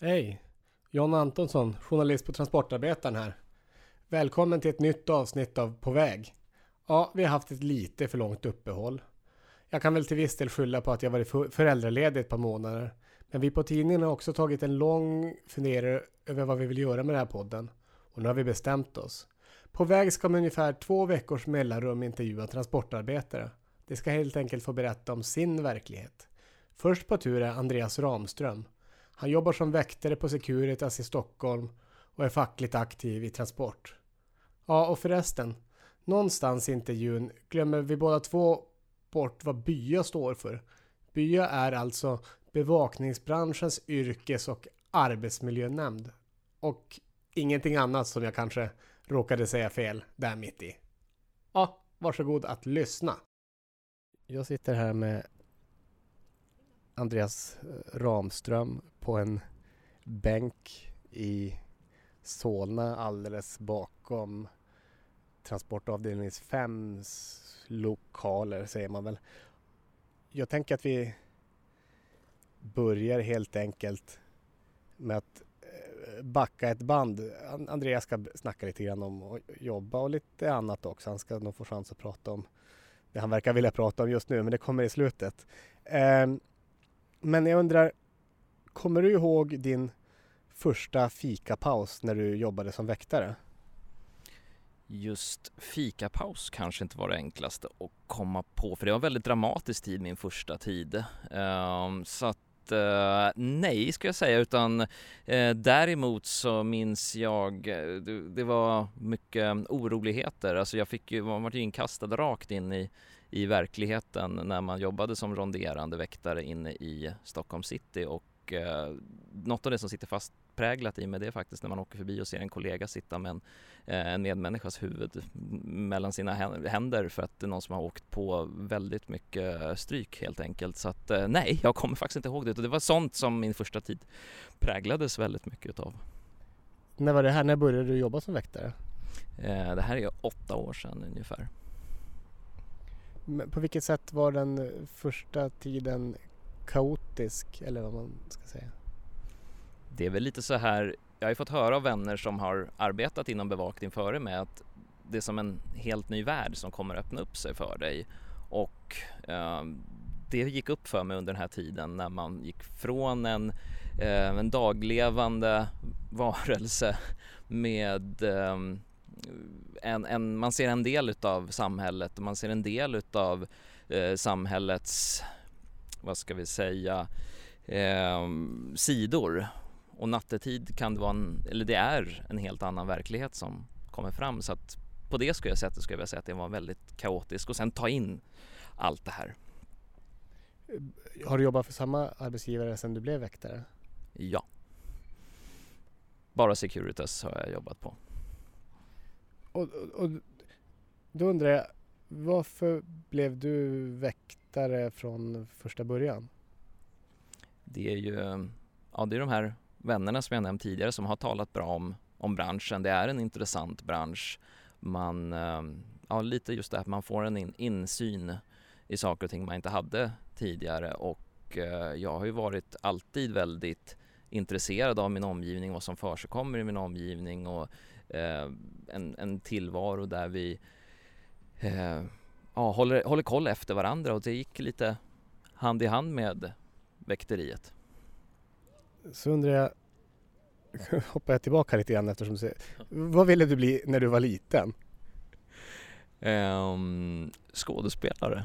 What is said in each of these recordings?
Hej! John Antonsson, journalist på Transportarbetaren här. Välkommen till ett nytt avsnitt av På väg. Ja, vi har haft ett lite för långt uppehåll. Jag kan väl till viss del skylla på att jag varit föräldraledig ett par månader. Men vi på tidningen har också tagit en lång funderare över vad vi vill göra med den här podden. Och nu har vi bestämt oss. På väg ska med ungefär två veckors mellanrum intervjua transportarbetare. De ska helt enkelt få berätta om sin verklighet. Först på tur är Andreas Ramström. Han jobbar som väktare på Securitas i Stockholm och är fackligt aktiv i Transport. Ja, och förresten. Någonstans i intervjun glömmer vi båda två bort vad BYA står för. BYA är alltså bevakningsbranschens yrkes och arbetsmiljönämnd. Och ingenting annat som jag kanske råkade säga fel där mitt i. Ja, varsågod att lyssna. Jag sitter här med Andreas eh, Ramström på en bänk i Solna alldeles bakom transportavdelningens fem lokaler säger man väl. Jag tänker att vi börjar helt enkelt med att eh, backa ett band. Andreas ska snacka lite grann om att jobba och lite annat också. Han ska nog få chans att prata om det han verkar vilja prata om just nu, men det kommer i slutet. Ehm, men jag undrar, kommer du ihåg din första fikapaus när du jobbade som väktare? Just fikapaus kanske inte var det enklaste att komma på för det var en väldigt dramatisk tid min första tid. Ehm, så att eh, nej ska jag säga utan eh, däremot så minns jag eh, det, det, var mycket oroligheter. Alltså jag fick ju, man var ju inkastad rakt in i i verkligheten när man jobbade som ronderande väktare inne i Stockholm city och eh, något av det som sitter fastpräglat i mig det är faktiskt när man åker förbi och ser en kollega sitta med en, eh, en medmänniskas huvud mellan sina händer för att det är någon som har åkt på väldigt mycket stryk helt enkelt. Så att eh, nej, jag kommer faktiskt inte ihåg det. Och det var sånt som min första tid präglades väldigt mycket utav. När var det här? När började du jobba som väktare? Eh, det här är åtta år sedan ungefär. På vilket sätt var den första tiden kaotisk eller vad man ska säga? Det är väl lite så här, jag har ju fått höra av vänner som har arbetat inom bevakning före mig att det är som en helt ny värld som kommer öppna upp sig för dig och eh, det gick upp för mig under den här tiden när man gick från en, eh, en daglevande varelse med eh, en, en, man ser en del utav samhället och man ser en del utav eh, samhällets, vad ska vi säga, eh, sidor. Och nattetid kan det vara en, eller det är en helt annan verklighet som kommer fram. Så att på det skulle jag säga, skulle jag säga att det var väldigt kaotiskt och sen ta in allt det här. Har du jobbat för samma arbetsgivare sedan du blev väktare? Ja. Bara Securitas har jag jobbat på och, och då undrar jag, varför blev du väktare från första början? Det är ju ja, det är de här vännerna som jag nämnt tidigare som har talat bra om, om branschen. Det är en intressant bransch. Man, ehm, ja, lite just det att man får en in, insyn i saker och ting man inte hade tidigare och eh, jag har ju varit alltid väldigt intresserad av min omgivning, vad som försiggår i min omgivning och en, en tillvaro där vi eh, ja, håller, håller koll efter varandra och det gick lite hand i hand med väkteriet. Så undrar jag, hoppar jag tillbaka lite grann eftersom du säger, vad ville du bli när du var liten? Um, skådespelare.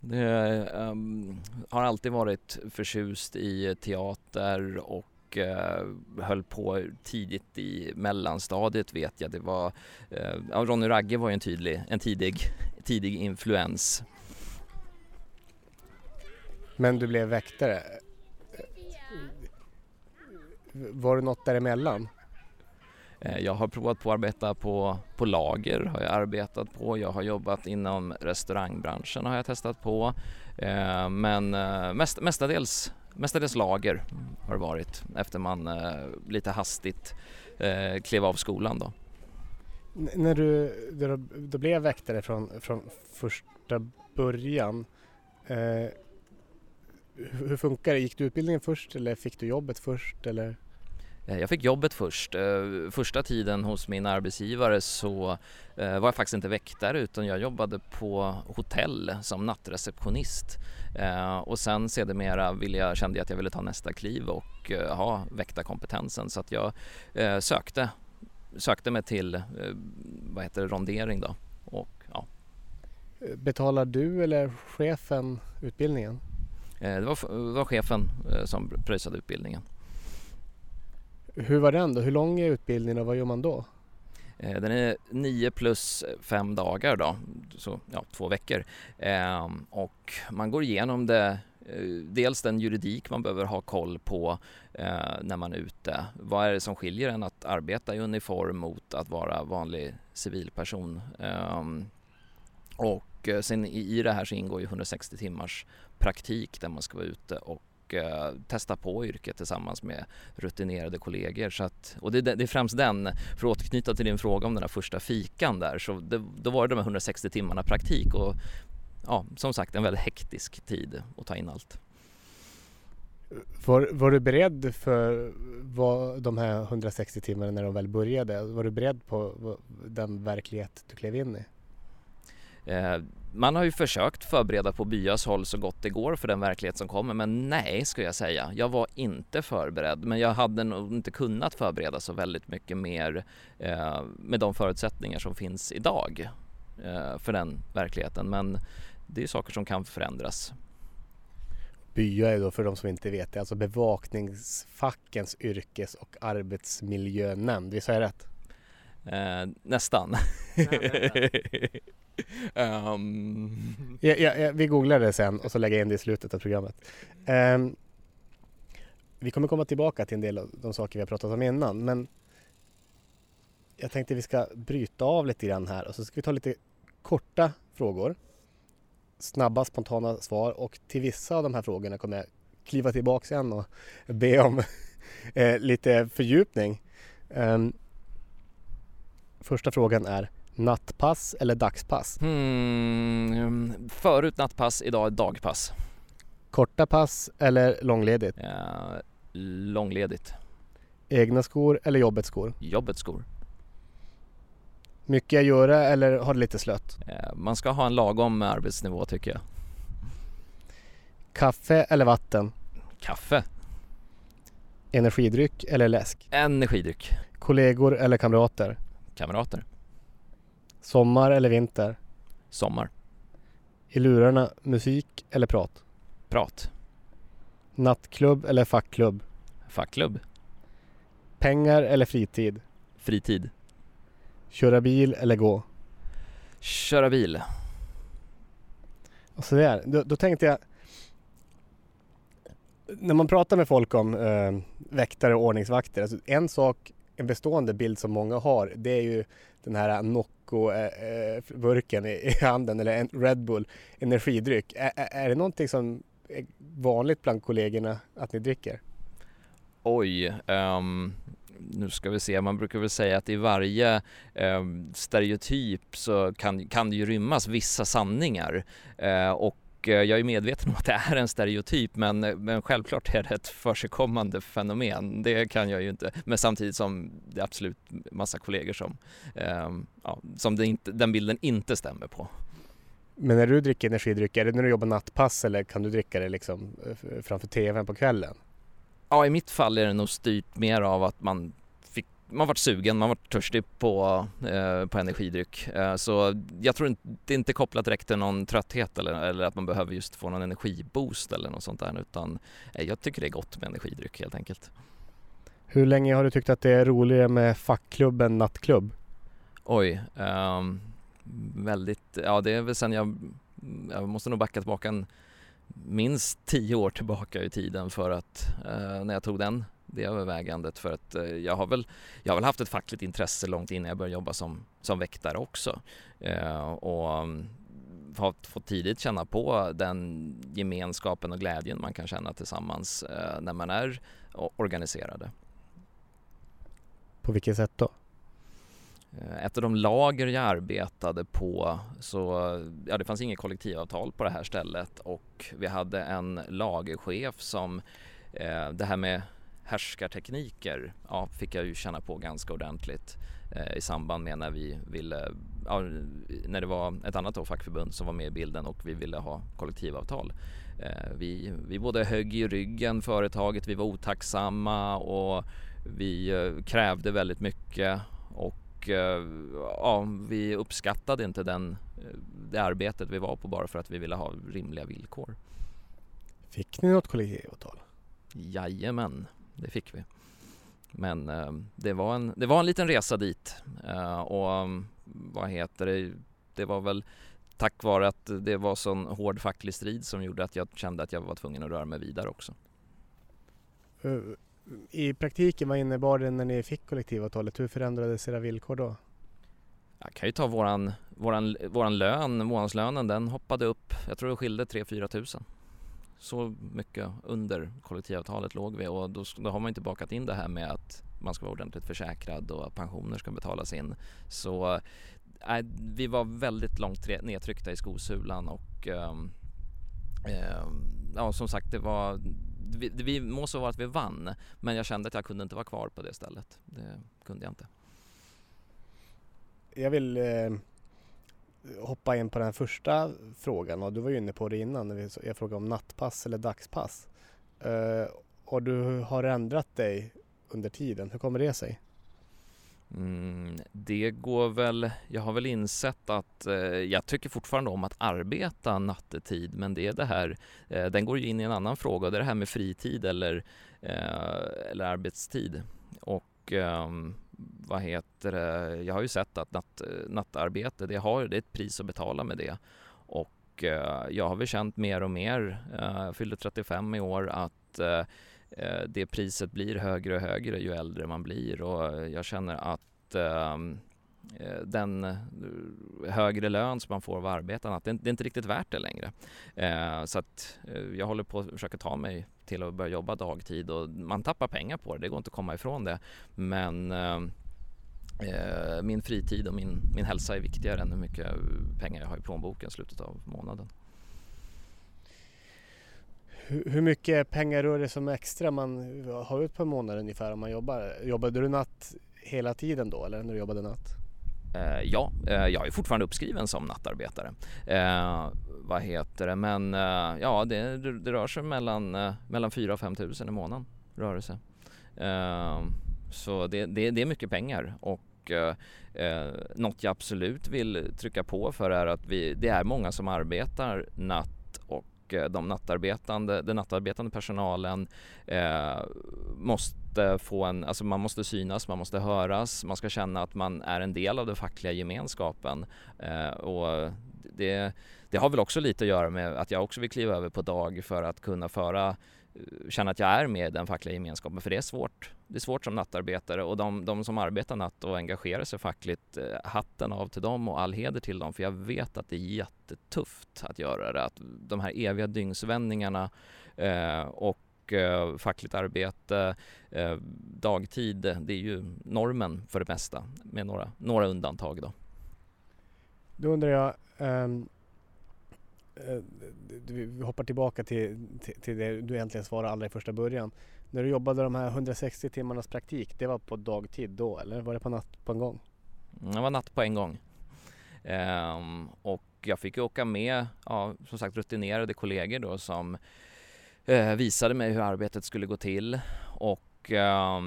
Det, um, har alltid varit förtjust i teater och eh, höll på tidigt i mellanstadiet vet jag. Det var, eh, Ronny Ragge var ju en, tydlig, en tidig, tidig influens. Men du blev väktare. Var det något däremellan? Eh, jag har provat på att arbeta på, på lager, har jag arbetat på. Jag har jobbat inom restaurangbranschen har jag testat på. Eh, men mest, mestadels mestadels lager har det varit efter man eh, lite hastigt eh, klev av skolan då. N när du du, du, blev väktare från, från första början, eh, hur hur funkar det? Gick du utbildningen först eller fick du jobbet först? Eller? Eh, Jag fick jobbet först. Eh, Första tiden hos min arbetsgivare så eh, var jag faktiskt inte väktare utan jag jobbade på hotell som nattreceptionist. Och sen sedermera ville jag, kände jag att jag ville ta nästa kliv och ha väktarkompetensen så att jag sökte, sökte mig till vad heter det, rondering då. Och, ja, Betalar du eller chefen utbildningen? det, var, det var chefen som pröjsade utbildningen. Hur var den då? Hur lång är utbildningen och vad gör man då? Eh, den är 9 plus 5 dagar då, så ja, två veckor. Ehm, och man går igenom det, eh, dels den juridik man behöver ha koll på eh, när man är ute. Vad är det som skiljer en att arbeta i uniform mot att vara vanlig civilperson? Ehm, och eh, sen i, i det här så ingår ju 160 timmars praktik där man ska vara ute och eh, testa på yrket tillsammans med rutinerade kollegor. Så att, och det, det är främst den, för att återknyta till din fråga om den här första fikan där, så det, då var det de här 160 timmarna praktik och ja, som sagt en väldigt hektisk tid att ta in allt. Var, var du beredd för vad, de här 160 timmarna när de väl började? Var du beredd på den verklighet du klev in i? Eh, man har ju försökt förbereda på byas håll så gott det går för den verklighet som kommer men nej skulle jag säga. Jag var inte förberedd men jag hade nog inte kunnat förbereda så väldigt mycket mer eh, med de förutsättningar som finns idag eh, för den verkligheten. Men det är saker som kan förändras. BYA är då för de som inte vet det, alltså bevakningsfackens yrkes och arbetsmiljönämnd. Visst har jag rätt? Eh, nästan. Ehm, Ja, ja, ja, vi googlar det sen och så lägger jag in det i slutet av programmet. Ehm, vi kommer komma tillbaka till en del av de saker vi har pratat om innan men jag tänkte vi ska bryta av lite grann här och så ska vi ta lite korta frågor. Snabba spontana svar och till vissa av de här frågorna kommer jag kliva tillbaka sen och be om eh, lite fördjupning. Ehm, första frågan är nattpass eller dagspass? hmm, förut nattpass, idag dagpass. Korta pass eller långledigt? Eh, långledigt. Egna skor eller jobbets skor? Jobbets skor. Mycket att göra eller har det lite slött? Man ska ha en lagom arbetsnivå tycker jag. Kaffe eller vatten? Kaffe. Energidryck eller läsk? Energidryck. Kollegor eller kamrater? Kamrater. Sommar eller vinter? Sommar. I lurarna musik eller prat? Prat. Nattklubb eller fackklubb? Fackklubb. Pengar eller fritid? Fritid. Köra bil eller gå? Köra bil. Och så där. Då, då tänkte jag när man pratar med folk om eh, väktare och ordningsvakter, alltså en sak, en bestående bild som många har, det är ju den här Nocco-burken eh, eh, i, handen eller en Red Bull energidryck. Är, är- det någonting som är vanligt bland kollegorna att ni dricker? Oj. um nu ska vi se, man brukar väl säga att i varje ehm, stereotyp så kan, kan det ju rymmas vissa sanningar. Eh, och eh, jag är medveten om att det är en stereotyp men, men självklart är det ett försigkommande fenomen. Det kan jag ju inte. Men samtidigt som det är absolut massa kollegor som, ehm, ja, som inte, den bilden inte stämmer på. Men när du dricker energidryck, är det när du jobbar nattpass eller kan du dricka det liksom eh, framför TVn på kvällen? Ja, i mitt fall är det nog styrt mer av att man man varit sugen, man varit törstig på, eh, på energidryck. Eh, så jag tror inte, det är inte kopplat direkt till någon trötthet eller, eller att man behöver just få någon energiboost eller något sånt där utan eh, jag tycker det är gott med energidryck helt enkelt. Hur länge har du tyckt att det är roligare med fackklubb än nattklubb? Oj, ehm, väldigt, ja det är väl sen jag, jag måste nog backa tillbaka en minst tio år tillbaka i tiden för att eh, när jag tog den det övervägandet för att eh, jag har väl jag har väl haft ett fackligt intresse långt innan jag började jobba som, som väktare också eh, och mm, har fått tidigt känna på den gemenskapen och glädjen man kan känna tillsammans eh, när man är organiserade. På vilket sätt då? Eh, ett av de lager jag arbetade på så, ja det fanns inget kollektivavtal på det här stället och vi hade en lagerchef som, eh, det här med härskartekniker, ja fick jag ju känna på ganska ordentligt eh, i samband med när vi ville, ja, när det var ett annat då, fackförbund som var med i bilden och vi ville ha kollektivavtal. Eh, vi, vi både högg i ryggen företaget, vi var otacksamma och vi eh, krävde väldigt mycket och Eh, ja, vi uppskattade inte den, eh, det arbetet vi var på bara för att vi ville ha rimliga villkor. Fick ni något kollektivavtal? Jajamän, det fick vi. Men eh, det, var en, det var en liten resa dit och vad heter det, det var väl tack vare att det var sån hård facklig strid som gjorde att jag kände att jag var tvungen att röra mig vidare också i praktiken, vad innebar det när ni fick kollektivavtalet? Hur förändrades era villkor då? Jag kan ju ta våran, våran, våran lön, månadslönen, den hoppade upp, jag tror det skilde 3-4 tusen. Så mycket under kollektivavtalet låg vi och då, då har man inte bakat in det här med att man ska vara ordentligt försäkrad och att pensioner ska betalas in. Så äh, vi var väldigt långt nedtryckta i skosulan och äh, äh, ja, som sagt det var vi, vi må så vara att vi vann, men jag kände att jag kunde inte vara kvar på det stället. Det kunde jag inte. Jag vill eh, hoppa in på den första frågan och du var ju inne på det innan när jag frågade om nattpass eller dagspass. Eh, och du har ändrat dig under tiden. Hur kommer det sig? Mm, det går väl, jag har väl insett att eh, jag tycker fortfarande om att arbeta nattetid men det är det här, eh, den går ju in i en annan fråga och det är det här med fritid eller, eh, eller arbetstid. Och ehm, vad heter det, jag har ju sett att natt, nattarbete, det, har, det är ett pris att betala med det. Och eh, jag har väl känt mer och mer, eh, jag fyllde 35 i år, att Eh, Eh, det priset blir högre och högre ju äldre man blir och jag känner att ehm, eh, den eh, högre lön som man får av arbetarna, att det, är inte riktigt värt det längre. Eh, så att eh, jag håller på att försöka ta mig till att börja jobba dagtid och man tappar pengar på det, det går inte att komma ifrån det. Men min fritid och min, min hälsa är viktigare än hur mycket pengar jag har i plånboken i slutet av månaden. Hur mycket pengar rör det som extra man har ut per månad ungefär om man jobbar? Jobbade du natt hela tiden då eller när du jobbade natt? Eh, ja, eh, jag är fortfarande uppskriven som nattarbetare. Eh, vad heter det? Men eh, ja, det, det, rör sig mellan, eh, mellan 4 och 5 tusen i månaden. Rör det sig. Eh, så det, det, det, är mycket pengar och eh, eh, något jag absolut vill trycka på för är att vi, det är många som arbetar natt och eh, de nattarbetande, den nattarbetande personalen eh, måste få en, alltså man måste synas, man måste höras, man ska känna att man är en del av den fackliga gemenskapen eh, och det, det har väl också lite att göra med att jag också vill kliva över på dag för att kunna föra känna att jag är med i den fackliga gemenskapen för det är svårt. Det är svårt som nattarbetare och de, de som arbetar natt och engagerar sig fackligt, eh, hatten av till dem och all heder till dem för jag vet att det är jättetufft att göra det. Att de här eviga dygnsvändningarna eh, och och fackligt arbete eh, dagtid, det är ju normen för det mesta med några, några undantag då. Då undrar jag, um Eh, vi hoppar tillbaka till, till, till, det du egentligen svarade allra i första början. När du jobbade de här 160 timmarnas praktik, det var på dagtid då eller var det på natt på en gång? Mm, det var natt på en gång. Ehm, och jag fick ju åka med, ja, som sagt rutinerade kollegor då som eh, visade mig hur arbetet skulle gå till och eh,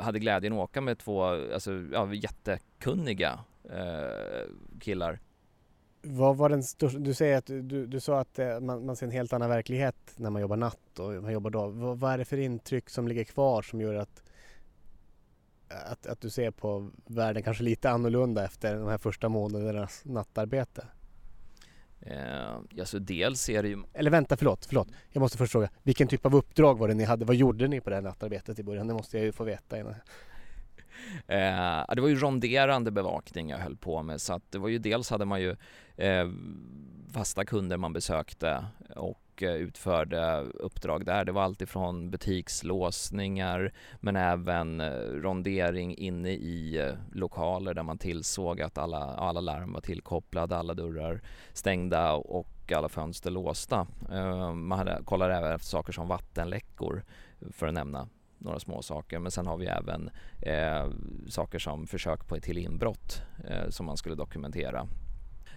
hade glädjen att åka med två alltså, ja, jättekunniga eh, killar vad var den största, du säger att du, du sa att eh, man, man ser en helt annan verklighet när man jobbar natt och man jobbar dag. Vad, vad är det för intryck som ligger kvar som gör att, att, att du ser på världen kanske lite annorlunda efter de här första månadernas nattarbete? Eh, alltså dels är det ju... Eller vänta, förlåt, förlåt. Jag måste först fråga. Vilken typ av uppdrag var det ni hade? Vad gjorde ni på det här nattarbetet i början? Det måste jag ju få veta innan. Eh, det var ju ronderande bevakning jag höll på med så att det var ju dels hade man ju eh, fasta kunder man besökte och eh, utförde uppdrag där. Det var alltifrån butikslåsningar men även eh, rondering inne i eh, lokaler där man tillsåg att alla, alla larm var tillkopplade, alla dörrar stängda och alla fönster låsta. Eh, man hade, kollade även efter saker som vattenläckor för att nämna några små saker. Men sen har vi även eh, saker som försök på, till inbrott eh, som man skulle dokumentera.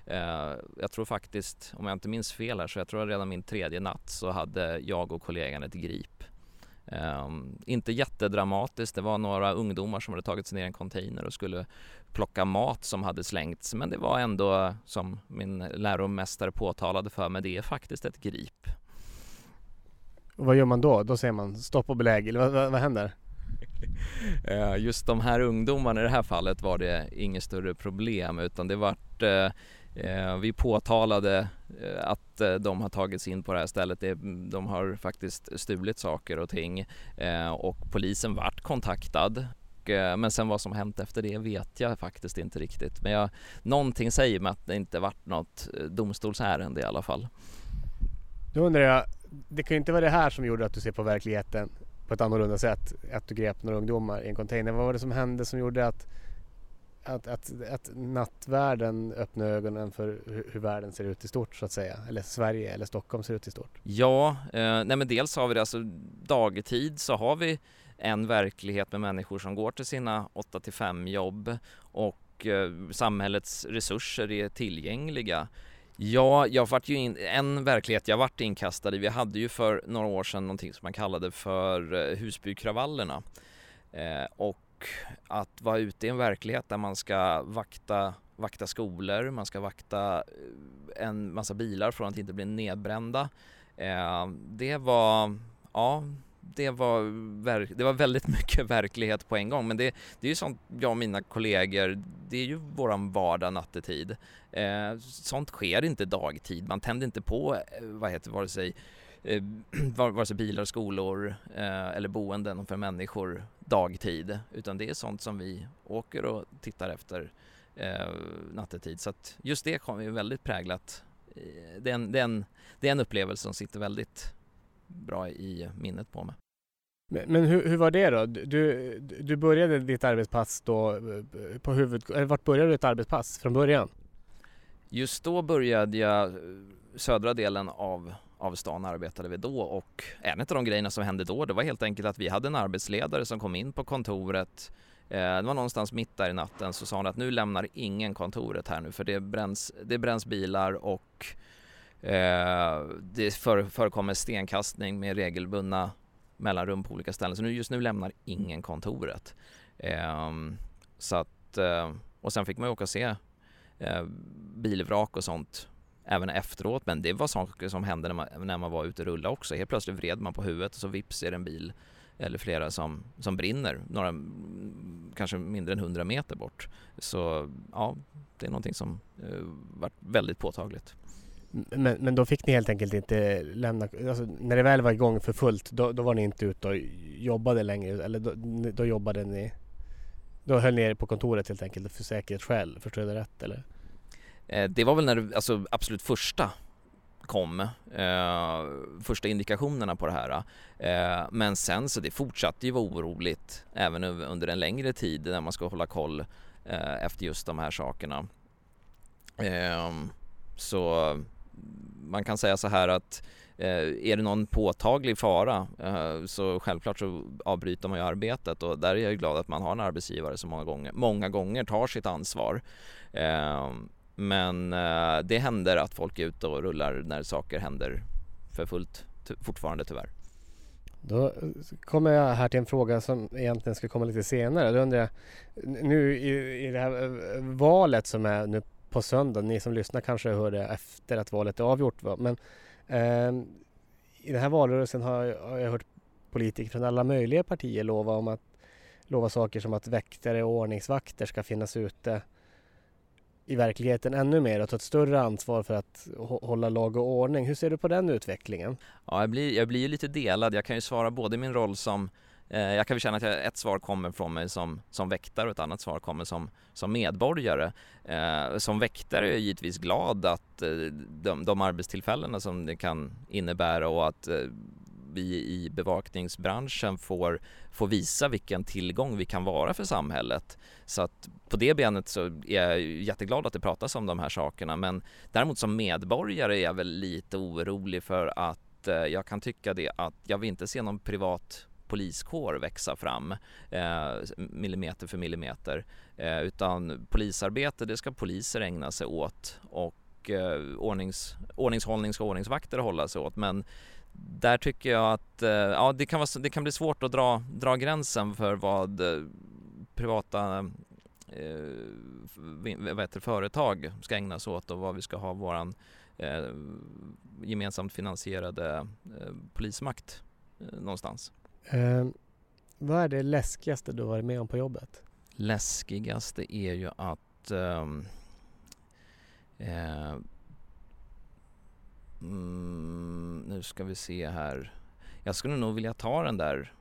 Eh, jag tror faktiskt, om jag inte minns fel här, så jag tror redan min tredje natt så hade jag och kollegan ett grip. Ehm, inte jättedramatiskt, det var några ungdomar som hade tagit sig ner i en container och skulle plocka mat som hade slängts men det var ändå som min läromästare påtalade för mig, det är faktiskt ett grip. Vad gör man då? Då säger man stopp och belägg, eller vad, vad, vad händer? Eh, just de här ungdomarna i det här fallet var det inget större problem utan det vart eh, eh, vi påtalade att de har tagits in på det här stället. De har faktiskt stulit saker och ting och polisen vart kontaktad. Men sen vad som hänt efter det vet jag faktiskt inte riktigt. Men jag, någonting säger mig att det inte vart något domstolsärende i alla fall. Då undrar jag, det kan ju inte vara det här som gjorde att du ser på verkligheten på ett annorlunda sätt. Att du grep några ungdomar i en container. Vad var det som hände som gjorde att, att, att, att nattvärlden öppnade ögonen för hur, hur, världen ser ut i stort så att säga? Eller Sverige eller Stockholm ser ut i stort? Ja, eh, nej men dels har vi det alltså dagtid så har vi en verklighet med människor som går till sina 8 till 5 jobb och eh, samhällets resurser är tillgängliga. Ja, jag vart ju in, en verklighet jag vart inkastad i, vi hade ju för några år sedan någonting som man kallade för eh, Husbykravallerna. Eh, och att vara ute i en verklighet där man ska vakta, vakta skolor, man ska vakta eh, en massa bilar från att inte bli nedbrända. Eh, det var, ja, det var, det var väldigt mycket verklighet på en gång. Men det, det är ju sånt jag och mina kollegor, det är ju våran vardag nattetid. Eh, sånt sker inte dagtid. Man tänder inte på, eh, vad heter vare sig eh, vare sig bilar, skolor eh, eller boenden för människor dagtid. Utan det är sånt som vi åker och tittar efter eh, nattetid. Så att just det kommer ju väldigt präglat. Eh, det är, en, det, är en, det är en upplevelse som sitter väldigt bra i minnet på mig. Men, men hur, hur, var det då? Du, du började ditt arbetspass då eh, på huvud... Eller vart började du ditt arbetspass från början? Just då började jag eh, södra delen av, av stan arbetade vi då och en av de grejerna som hände då det var helt enkelt att vi hade en arbetsledare som kom in på kontoret eh, det var någonstans mitt där i natten så sa hon att nu lämnar ingen kontoret här nu för det bränns, det bränns bilar och eh, Eh, det förekommer stenkastning med regelbundna mellanrum på olika ställen. Så nu, just nu lämnar ingen kontoret. Eh, så att, eh, och sen fick man ju åka och se eh, bilvrak och sånt även efteråt. Men det var saker som hände när man, när man var ute och rullade också. Helt plötsligt vred man på huvudet och så vips är det en bil eller flera som, som brinner några, kanske mindre än 100 meter bort. Så ja, det är någonting som eh, varit väldigt påtagligt. Men, men då fick ni helt enkelt inte lämna, alltså, när det väl var igång för fullt då, då var ni inte ute och jobbade längre eller då, då jobbade ni då höll ni er på kontoret helt enkelt för säkerhetsskäl, förstår jag det rätt eller? Eh, det var väl när det alltså, absolut första kom, eh, första indikationerna på det här. Eh, men sen så det fortsatte ju vara oroligt även under en längre tid när man ska hålla koll eh, efter just de här sakerna. Eh, så man kan säga så här att eh, är det någon påtaglig fara eh, så självklart så avbryter man ju arbetet och där är jag glad att man har en arbetsgivare som många gånger, många gånger tar sitt ansvar. Eh, men eh, det händer att folk är ute och rullar när saker händer för fullt fortfarande tyvärr. Då kommer jag här till en fråga som egentligen ska komma lite senare. Då undrar jag, nu i, i det här eh, valet som är nu på söndag. Ni som lyssnar kanske hör det efter att valet är avgjort. Va? Men eh, i den här valrörelsen har jag, har jag hört politiker från alla möjliga partier lova om att lova saker som att väktare och ordningsvakter ska finnas ute i verkligheten ännu mer och ta ett större ansvar för att hålla lag och ordning. Hur ser du på den utvecklingen? Ja, jag blir, jag blir lite delad. Jag kan ju svara både i min roll som Eh, Eh, jag kan väl känna att ett svar kommer från mig som, som väktare och ett annat svar kommer som, som medborgare. Eh, som väktare är jag givetvis glad att eh, de, de arbetstillfällena som det kan innebära och att eh, vi i bevakningsbranschen får, får visa vilken tillgång vi kan vara för samhället. Så att på det benet så är jag jätteglad att det pratas om de här sakerna men däremot som medborgare är jag väl lite orolig för att eh, jag kan tycka det att jag vill inte se någon privat poliskår växa fram eh, millimeter för millimeter eh, utan polisarbete det ska poliser ägna sig åt och eh, ordnings, ordningshållning ska ordningsvakter hålla sig åt men där tycker jag att eh, ja, det, kan vara, det kan bli svårt att dra, dra gränsen för vad eh, privata eh, vad heter, företag ska ägna sig åt och vad vi ska ha våran eh, gemensamt finansierade eh, polismakt eh, någonstans. Eh, vad är det läskigaste du har varit med om på jobbet? Läskigaste är ju att ehm, eh, mm, nu ska vi se här. Jag skulle nog vilja ta den där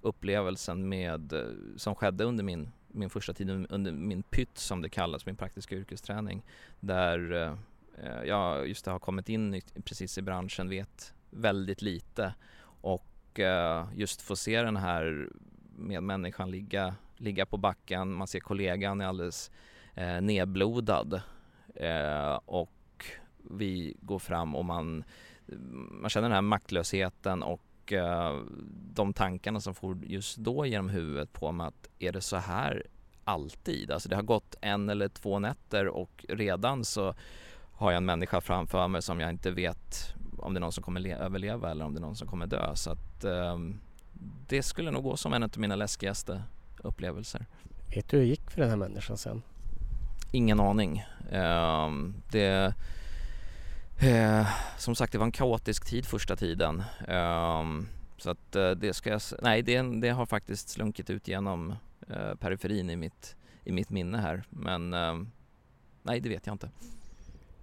upplevelsen med, eh, som skedde under min, min första tid under min pytt som det kallas, min praktiska yrkesträning. Där eh, eh, jag just har kommit in i, precis i branschen, vet väldigt lite och Eh, just få se den här medmänniskan ligga, ligga på backen, man ser kollegan är alldeles eh, nedblodad eh, och vi går fram och man, man känner den här maktlösheten och eh, de tankarna som får just då genom huvudet på mig att är det så här alltid? Alltså det har gått en eller två nätter och redan så har jag en människa framför mig som jag inte vet om det är någon som kommer överleva eller om det är någon som kommer dö. Så att um, det skulle nog gå som en av mina läskigaste upplevelser. Vet du hur det gick för den här människan sen? Ingen aning. Um, det Eh, som sagt, det var en kaotisk tid första tiden. Eh, så att eh, det ska jag, nej det, det, har faktiskt slunkit ut genom eh, periferin i mitt, i mitt minne här. Men ehm, nej, det vet jag inte.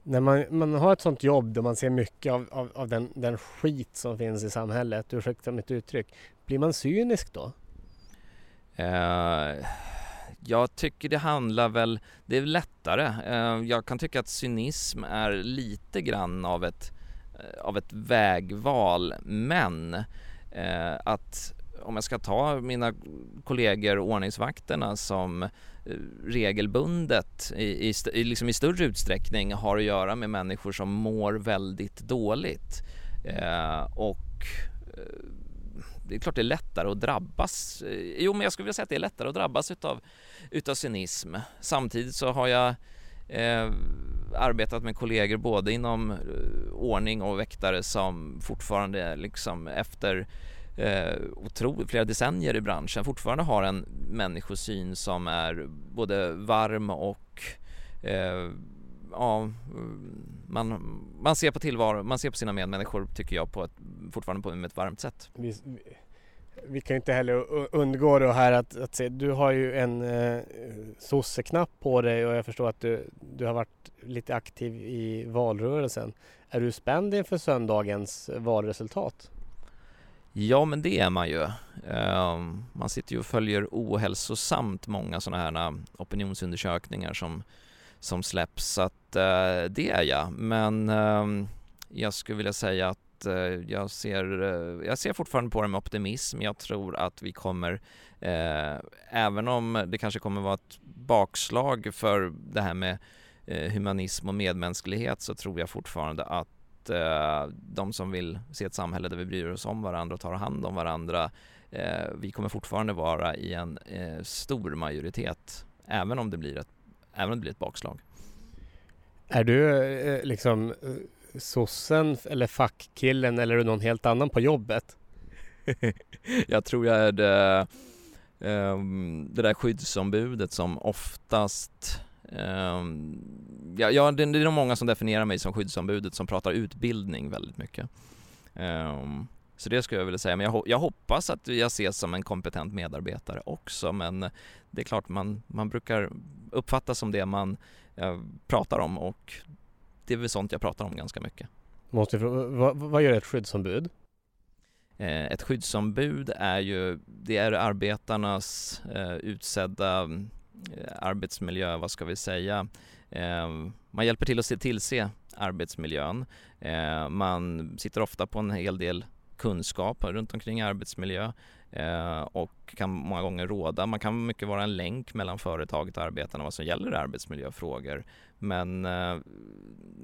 När man, man har ett sånt jobb där man ser mycket av, av, av den, den skit som finns i samhället, ursäkta mitt uttryck, blir man cynisk då? Uh, jag tycker det handlar väl, det är lättare. Uh, jag kan tycka att cynism är lite grann av ett, eh, av ett vägval men uh, att om jag ska ta mina kollegor ordningsvakterna som eh, regelbundet i, i, liksom i större utsträckning har att göra med människor som mår väldigt dåligt eh, och eh, det är klart det är lättare att drabbas. Jo, men jag skulle vilja säga att det är lättare att drabbas utav, utav cynism. Samtidigt så har jag eh, arbetat med kollegor både inom ordning och väktare som fortfarande liksom efter eh, otro, flera decennier i branschen fortfarande har en människosyn som är både varm och eh, ja, mm, man, man ser på tillvaro, man ser på sina medmänniskor tycker jag på ett, fortfarande på ett varmt sätt. Vi, vi kan inte heller undgå det här att, att se, du har ju en eh, sosseknapp på dig och jag förstår att du, du har varit lite aktiv i valrörelsen. Är du spänd inför söndagens valresultat? Ja, men det är man ju. Ehm, man sitter ju och följer ohälsosamt många sådana här äh, opinionsundersökningar som, som släpps, så att äh, det är jag. Men ehm, jag skulle vilja säga att äh, jag ser, jag ser fortfarande på det med optimism. Jag tror att vi kommer, även om det kanske kommer vara ett bakslag för det här med humanism och medmänsklighet så tror jag fortfarande att eh, de som vill se ett samhälle där vi bryr oss om varandra och tar hand om varandra, eh, vi kommer fortfarande vara i en stor majoritet, även om det blir ett, även om det blir ett bakslag. Är du liksom sossen eller fackkillen eller är du någon helt annan på jobbet? jag tror jag är det, um, det där skyddsombudet som oftast ja, ja, det, det är nog många som definierar mig som skyddsombudet som pratar utbildning väldigt mycket. Um, så det skulle jag vilja säga, men jag, jag, hoppas att jag ses som en kompetent medarbetare också men det är klart man, man brukar uppfattas som det man uh, pratar om och det är väl sånt jag pratar om ganska mycket. Måste, vad, vad gör ett skyddsombud? Eh, ett skyddsombud är ju, det är arbetarnas eh, utsedda eh, Eh, arbetsmiljö, vad ska vi säga, ehm, man hjälper till att se tillse arbetsmiljön. Eh, man sitter ofta på en hel del kunskap runt omkring arbetsmiljö eh, och kan många gånger råda. Man kan mycket vara en länk mellan företaget och arbetarna vad som gäller arbetsmiljöfrågor. Men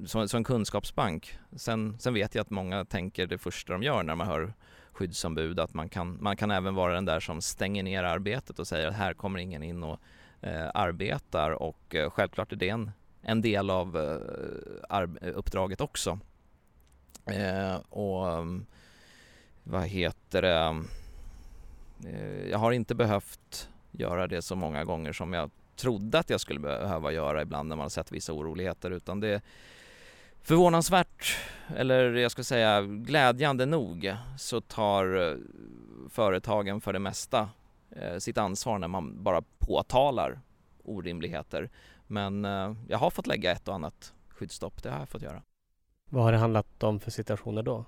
som, en kunskapsbank. Sen, sen vet jag att många tänker det första de gör när man hör skyddsombud att man kan, man kan även vara den där som stänger ner arbetet och säger att här kommer ingen in och Eh, arbetar och eh, självklart är det en, en del av eh, uppdraget också. Och mm, vad heter det? Jag har inte behövt göra det så många gånger som jag trodde att jag skulle behöva göra ibland när man har sett vissa oroligheter utan det är Förvånansvärt, eller jag ska säga glädjande nog, så tar företagen för det mesta sitt ansvar när man bara påtalar orimligheter. Men eh, jag har fått lägga ett och annat skyddsstopp, det har jag fått göra. Vad har det handlat om för situationer då?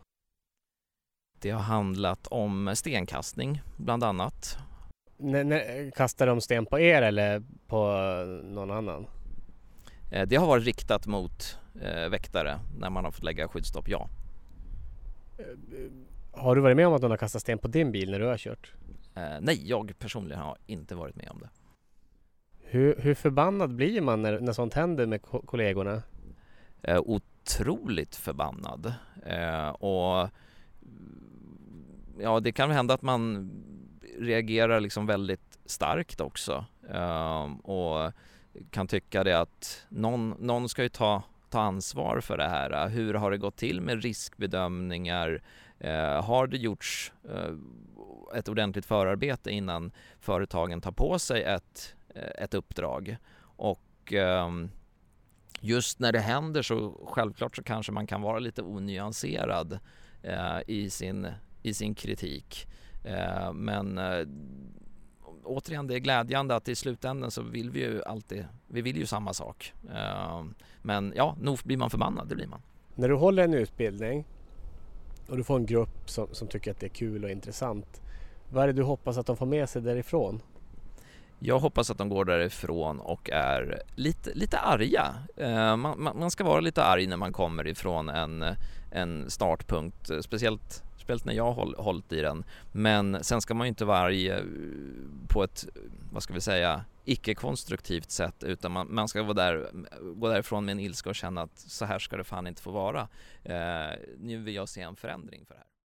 Det har handlat om stenkastning bland annat. N kastar de sten på er eller på någon annan? Det har varit riktat mot eh, väktare när man har fått lägga skyddsstopp, ja. Eh, har du varit med om att någon har kastat sten på din bil när du har kört? Eh, nej, jag personligen har inte varit med om det. Hur, hur förbannad blir man när, när sånt händer med ko kollegorna? Eh, otroligt förbannad. Eh, och ja, det kan hända att man reagerar liksom väldigt starkt också. Eh, och kan tycka det att någon, någon ska ju ta ta ansvar för det här? Hur har det gått till med riskbedömningar? Eh, har det gjorts eh, ett ordentligt förarbete innan företagen tar på sig ett, eh, ett uppdrag? Och ehm, just när det händer så självklart så kanske man kan vara lite onyanserad eh, i, sin, i sin kritik. Eh, men återigen, det är glädjande att i slutändan så vill vi ju alltid, vi vill ju samma sak. Ehm, men ja, nog blir man förbannad, det blir man. När du håller en utbildning och du får en grupp som, som tycker att det är kul och intressant. Vad är det du hoppas att de får med sig därifrån? Jag hoppas att de går därifrån och är lite, lite arga. Eh, man, man, ska vara lite arg när man kommer ifrån en, en startpunkt, eh, speciellt speciellt när jag har hållit i den. Men sen ska man ju inte vara arg eh, på ett, vad ska vi säga, icke-konstruktivt sätt utan man, man ska vara där, gå därifrån med en ilska och känna att så här ska det fan inte få vara. Nu vill jag se en förändring för det här.